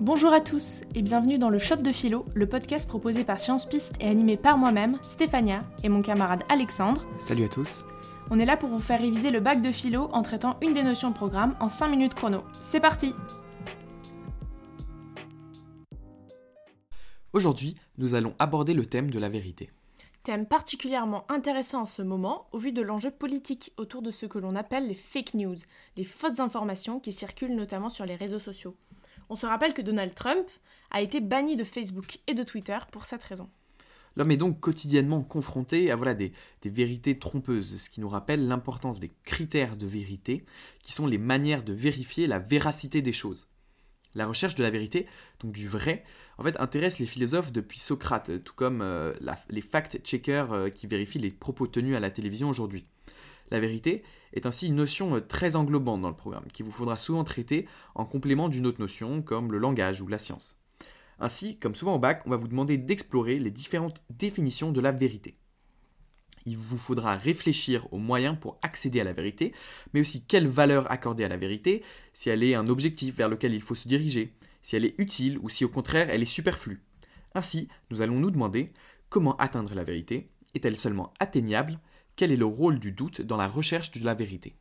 Bonjour à tous et bienvenue dans le Shot de Philo, le podcast proposé par Science Piste et animé par moi-même, Stéphania, et mon camarade Alexandre. Salut à tous. On est là pour vous faire réviser le bac de philo en traitant une des notions de programme en 5 minutes chrono. C'est parti Aujourd'hui, nous allons aborder le thème de la vérité. Thème particulièrement intéressant en ce moment au vu de l'enjeu politique autour de ce que l'on appelle les fake news, les fausses informations qui circulent notamment sur les réseaux sociaux. On se rappelle que Donald Trump a été banni de Facebook et de Twitter pour cette raison. L'homme est donc quotidiennement confronté à voilà, des, vérités trompeuses, ce qui nous rappelle l'importance des critères de vérité, qui sont les manières de vérifier la véracité des choses. La recherche de la vérité, donc du vrai, en fait, intéresse les philosophes depuis Socrate, tout comme euh, les fact-checkers euh, qui vérifient les propos tenus à la télévision aujourd'hui. La vérité est ainsi une notion euh, très englobante dans le programme, qui vous faudra souvent traiter en complément d'une autre notion, comme le langage ou la science. Ainsi, comme souvent au bac, on va vous demander d'explorer les différentes définitions de la vérité. Il vous faudra réfléchir aux moyens pour accéder à la vérité, mais aussi quelle valeur accorder à la vérité, si elle est un objectif vers lequel il faut se diriger, si elle est utile ou si au contraire elle est superflue. Ainsi, nous allons nous demander comment atteindre la vérité Est-elle seulement atteignable Quel est le rôle du doute dans la recherche de la vérité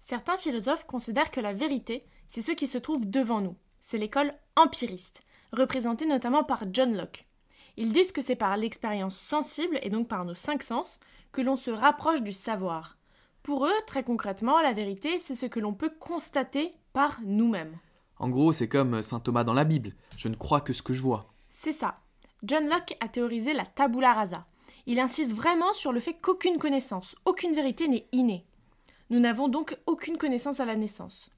Certains philosophes considèrent que la vérité, c'est ce qui se trouve devant nous. C'est l'école empiriste, représentée notamment par John Locke. Ils disent que c'est par l'expérience sensible, et donc par nos cinq sens, que l'on se rapproche du savoir. Pour eux, très concrètement, la vérité, c'est ce que l'on peut constater par nous-mêmes. En gros, c'est comme saint Thomas dans la Bible, je ne crois que ce que je vois. C'est ça. John Locke a théorisé la tabula rasa. Il insiste vraiment sur le fait qu'aucune connaissance, aucune vérité n'est innée. Nous n'avons donc aucune connaissance à la naissance.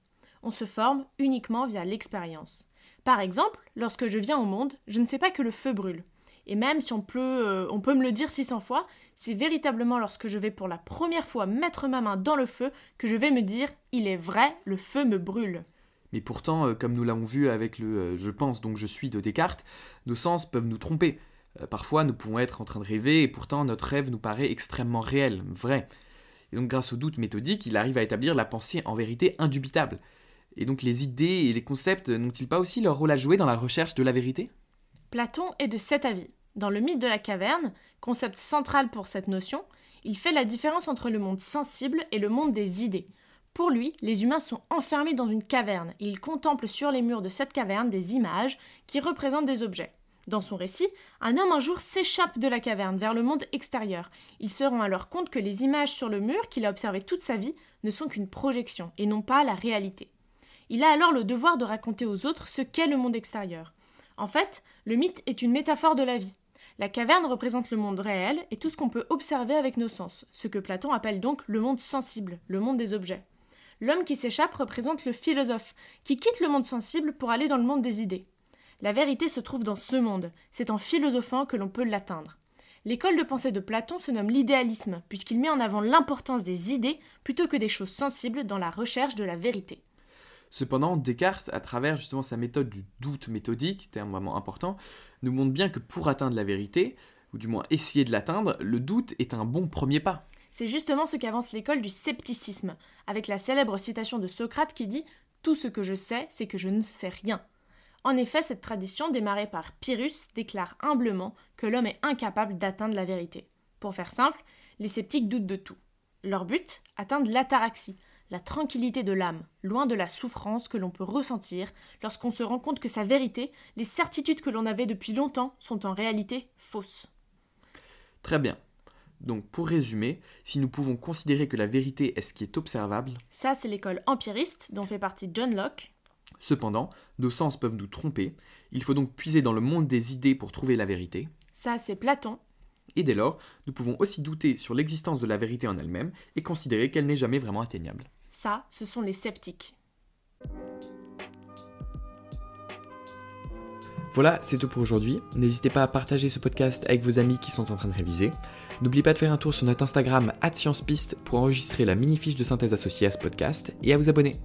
On se forme uniquement via l'expérience. Par exemple, lorsque je viens au monde, je ne sais pas que le feu brûle. Et même si on peut, euh, peut me le dire 600 fois, c'est véritablement lorsque je vais pour la première fois mettre ma main dans le feu que je vais me dire il est vrai, le feu me brûle. Mais pourtant, euh, comme nous l'avons vu avec le euh, je pense donc je suis de Descartes, nos sens peuvent nous tromper. Euh, parfois, nous pouvons être en train de rêver et pourtant notre rêve nous paraît extrêmement réel, vrai. Et donc, grâce au doute méthodique, il arrive à établir la pensée en vérité indubitable. Et donc, les idées et les concepts n'ont-ils pas aussi leur rôle à jouer dans la recherche de la vérité? Platon est de cet avis. Dans le mythe de la caverne, concept central pour cette notion, il fait la différence entre le monde sensible et le monde des idées. Pour lui, les humains sont enfermés dans une caverne et il contemple sur les murs de cette caverne des images qui représentent des objets. Dans son récit, un homme un jour s'échappe de la caverne vers le monde extérieur. Il se rend alors compte que les images sur le mur qu'il a observées toute sa vie ne sont qu'une projection et non pas la réalité. Il a alors le devoir de raconter aux autres ce qu'est le monde extérieur. En fait, le mythe est une métaphore de la vie. La caverne représente le monde réel et tout ce qu'on peut observer avec nos sens, ce que Platon appelle donc le monde sensible, le monde des objets. L'homme qui s'échappe représente le philosophe, qui quitte le monde sensible pour aller dans le monde des idées. La vérité se trouve dans ce monde, c'est en philosophant que l'on peut l'atteindre. L'école de pensée de Platon se nomme l'idéalisme, puisqu'il met en avant l'importance des idées plutôt que des choses sensibles dans la recherche de la vérité. Cependant, Descartes, à travers justement sa méthode du doute méthodique, terme vraiment important, nous montre bien que pour atteindre la vérité, ou du moins essayer de l'atteindre, le doute est un bon premier pas. C'est justement ce qu'avance l'école du scepticisme, avec la célèbre citation de Socrate qui dit Tout ce que je sais, c'est que je ne sais rien. En effet, cette tradition, démarrée par Pyrrhus, déclare humblement que l'homme est incapable d'atteindre la vérité. Pour faire simple, les sceptiques doutent de tout. Leur but Atteindre l'ataraxie, la tranquillité de l'âme, loin de la souffrance que l'on peut ressentir lorsqu'on se rend compte que sa vérité, les certitudes que l'on avait depuis longtemps, sont en réalité fausses. Très bien. Donc pour résumer, si nous pouvons considérer que la vérité est ce qui est observable, ça c'est l'école empiriste dont fait partie John Locke. Cependant, nos sens peuvent nous tromper, il faut donc puiser dans le monde des idées pour trouver la vérité. Ça c'est Platon. Et dès lors, nous pouvons aussi douter sur l'existence de la vérité en elle-même et considérer qu'elle n'est jamais vraiment atteignable. Ça, ce sont les sceptiques. Voilà, c'est tout pour aujourd'hui. N'hésitez pas à partager ce podcast avec vos amis qui sont en train de réviser. N'oubliez pas de faire un tour sur notre Instagram @sciencepiste pour enregistrer la mini fiche de synthèse associée à ce podcast et à vous abonner.